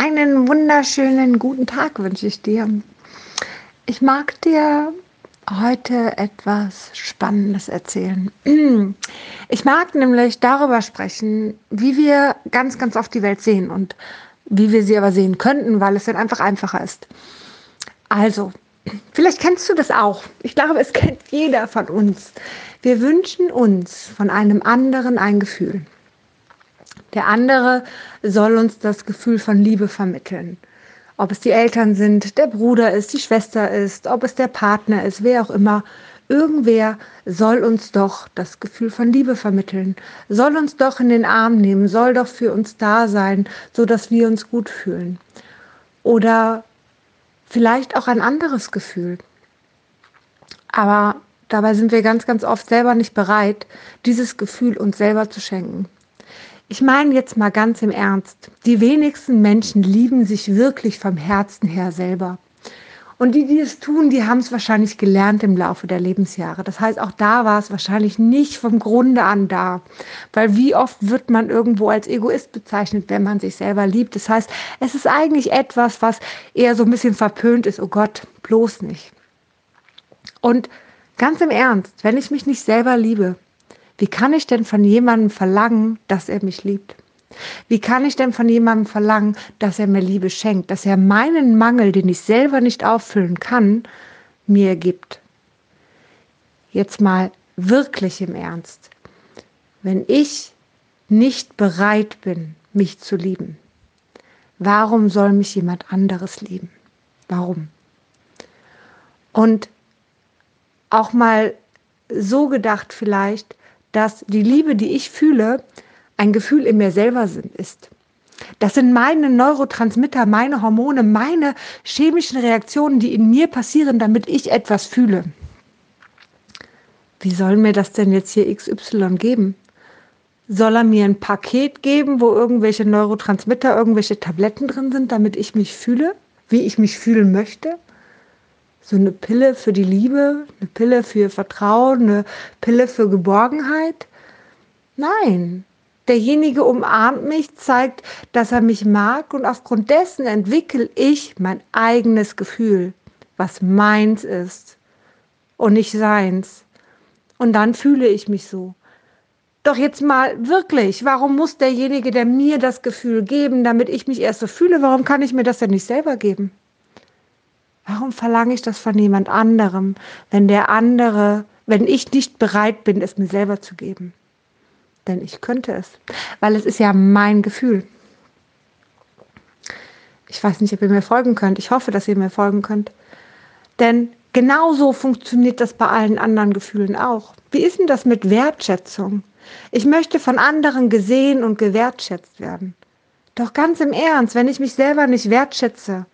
Einen wunderschönen guten Tag wünsche ich dir. Ich mag dir heute etwas Spannendes erzählen. Ich mag nämlich darüber sprechen, wie wir ganz, ganz oft die Welt sehen und wie wir sie aber sehen könnten, weil es dann einfach einfacher ist. Also, vielleicht kennst du das auch. Ich glaube, es kennt jeder von uns. Wir wünschen uns von einem anderen ein Gefühl. Der andere soll uns das Gefühl von Liebe vermitteln. Ob es die Eltern sind, der Bruder ist, die Schwester ist, ob es der Partner ist, wer auch immer. Irgendwer soll uns doch das Gefühl von Liebe vermitteln, soll uns doch in den Arm nehmen, soll doch für uns da sein, so dass wir uns gut fühlen. Oder vielleicht auch ein anderes Gefühl. Aber dabei sind wir ganz, ganz oft selber nicht bereit, dieses Gefühl uns selber zu schenken. Ich meine jetzt mal ganz im Ernst, die wenigsten Menschen lieben sich wirklich vom Herzen her selber. Und die, die es tun, die haben es wahrscheinlich gelernt im Laufe der Lebensjahre. Das heißt, auch da war es wahrscheinlich nicht vom Grunde an da. Weil wie oft wird man irgendwo als Egoist bezeichnet, wenn man sich selber liebt. Das heißt, es ist eigentlich etwas, was eher so ein bisschen verpönt ist. Oh Gott, bloß nicht. Und ganz im Ernst, wenn ich mich nicht selber liebe, wie kann ich denn von jemandem verlangen, dass er mich liebt? Wie kann ich denn von jemandem verlangen, dass er mir Liebe schenkt, dass er meinen Mangel, den ich selber nicht auffüllen kann, mir gibt? Jetzt mal wirklich im Ernst. Wenn ich nicht bereit bin, mich zu lieben, warum soll mich jemand anderes lieben? Warum? Und auch mal so gedacht vielleicht, dass die Liebe, die ich fühle, ein Gefühl in mir selber ist. Das sind meine Neurotransmitter, meine Hormone, meine chemischen Reaktionen, die in mir passieren, damit ich etwas fühle. Wie soll mir das denn jetzt hier XY geben? Soll er mir ein Paket geben, wo irgendwelche Neurotransmitter, irgendwelche Tabletten drin sind, damit ich mich fühle, wie ich mich fühlen möchte? So eine Pille für die Liebe, eine Pille für Vertrauen, eine Pille für Geborgenheit. Nein, derjenige umarmt mich, zeigt, dass er mich mag und aufgrund dessen entwickle ich mein eigenes Gefühl, was meins ist und nicht seins. Und dann fühle ich mich so. Doch jetzt mal wirklich, warum muss derjenige, der mir das Gefühl geben, damit ich mich erst so fühle, warum kann ich mir das denn nicht selber geben? Warum verlange ich das von jemand anderem, wenn der andere, wenn ich nicht bereit bin, es mir selber zu geben? Denn ich könnte es, weil es ist ja mein Gefühl. Ich weiß nicht, ob ihr mir folgen könnt. Ich hoffe, dass ihr mir folgen könnt. Denn genauso funktioniert das bei allen anderen Gefühlen auch. Wie ist denn das mit Wertschätzung? Ich möchte von anderen gesehen und gewertschätzt werden. Doch ganz im Ernst, wenn ich mich selber nicht wertschätze,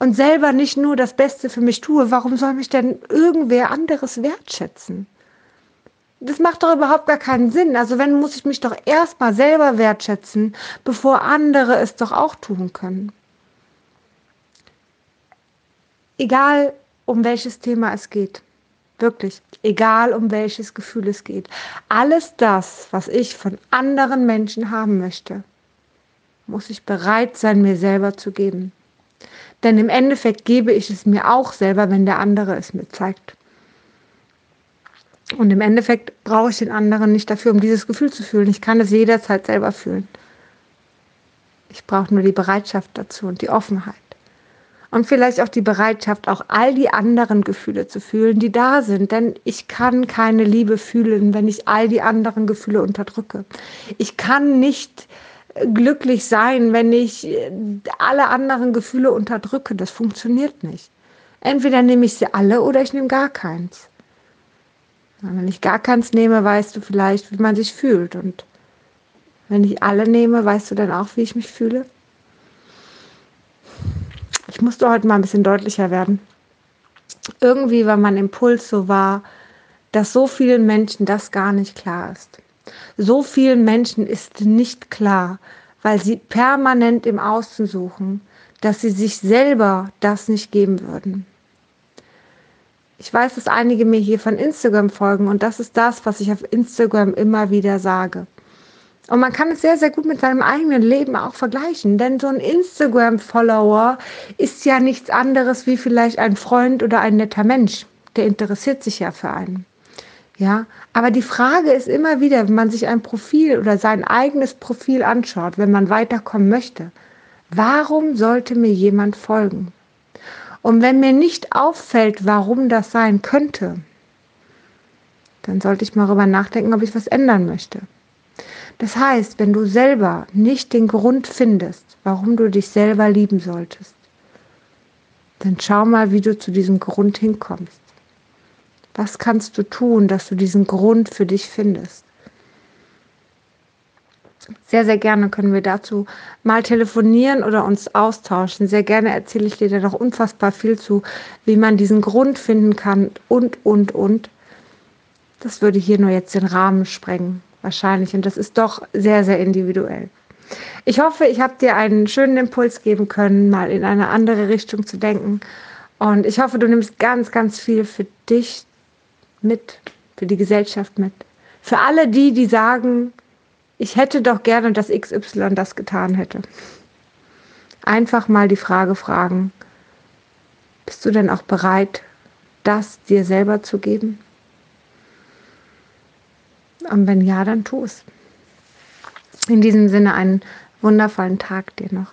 und selber nicht nur das Beste für mich tue, warum soll mich denn irgendwer anderes wertschätzen? Das macht doch überhaupt gar keinen Sinn. Also wenn muss ich mich doch erstmal selber wertschätzen, bevor andere es doch auch tun können. Egal um welches Thema es geht. Wirklich, egal um welches Gefühl es geht. Alles das, was ich von anderen Menschen haben möchte, muss ich bereit sein, mir selber zu geben. Denn im Endeffekt gebe ich es mir auch selber, wenn der andere es mir zeigt. Und im Endeffekt brauche ich den anderen nicht dafür, um dieses Gefühl zu fühlen. Ich kann es jederzeit selber fühlen. Ich brauche nur die Bereitschaft dazu und die Offenheit. Und vielleicht auch die Bereitschaft, auch all die anderen Gefühle zu fühlen, die da sind. Denn ich kann keine Liebe fühlen, wenn ich all die anderen Gefühle unterdrücke. Ich kann nicht glücklich sein, wenn ich alle anderen Gefühle unterdrücke. Das funktioniert nicht. Entweder nehme ich sie alle oder ich nehme gar keins. Wenn ich gar keins nehme, weißt du vielleicht, wie man sich fühlt. Und wenn ich alle nehme, weißt du dann auch, wie ich mich fühle? Ich musste heute mal ein bisschen deutlicher werden. Irgendwie war mein Impuls so wahr, dass so vielen Menschen das gar nicht klar ist. So vielen Menschen ist nicht klar, weil sie permanent im Außen suchen, dass sie sich selber das nicht geben würden. Ich weiß, dass einige mir hier von Instagram folgen und das ist das, was ich auf Instagram immer wieder sage. Und man kann es sehr, sehr gut mit seinem eigenen Leben auch vergleichen. Denn so ein Instagram-Follower ist ja nichts anderes wie vielleicht ein Freund oder ein netter Mensch. Der interessiert sich ja für einen. Ja, aber die Frage ist immer wieder, wenn man sich ein Profil oder sein eigenes Profil anschaut, wenn man weiterkommen möchte, warum sollte mir jemand folgen? Und wenn mir nicht auffällt, warum das sein könnte, dann sollte ich mal darüber nachdenken, ob ich was ändern möchte. Das heißt, wenn du selber nicht den Grund findest, warum du dich selber lieben solltest, dann schau mal, wie du zu diesem Grund hinkommst. Was kannst du tun, dass du diesen Grund für dich findest? Sehr, sehr gerne können wir dazu mal telefonieren oder uns austauschen. Sehr gerne erzähle ich dir da noch unfassbar viel zu, wie man diesen Grund finden kann und, und, und. Das würde hier nur jetzt den Rahmen sprengen wahrscheinlich. Und das ist doch sehr, sehr individuell. Ich hoffe, ich habe dir einen schönen Impuls geben können, mal in eine andere Richtung zu denken. Und ich hoffe, du nimmst ganz, ganz viel für dich mit, für die Gesellschaft mit. Für alle die, die sagen, ich hätte doch gerne, dass XY das getan hätte. Einfach mal die Frage fragen, bist du denn auch bereit, das dir selber zu geben? Und wenn ja, dann tu es. In diesem Sinne einen wundervollen Tag dir noch.